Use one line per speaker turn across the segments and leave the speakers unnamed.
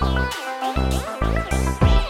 Música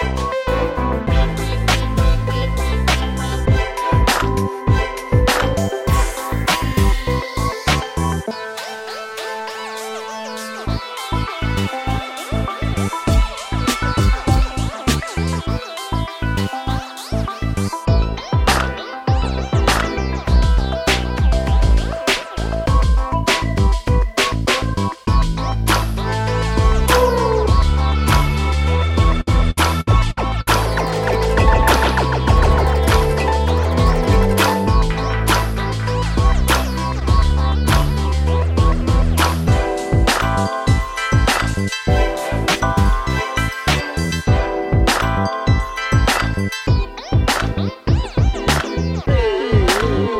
thank you
Thank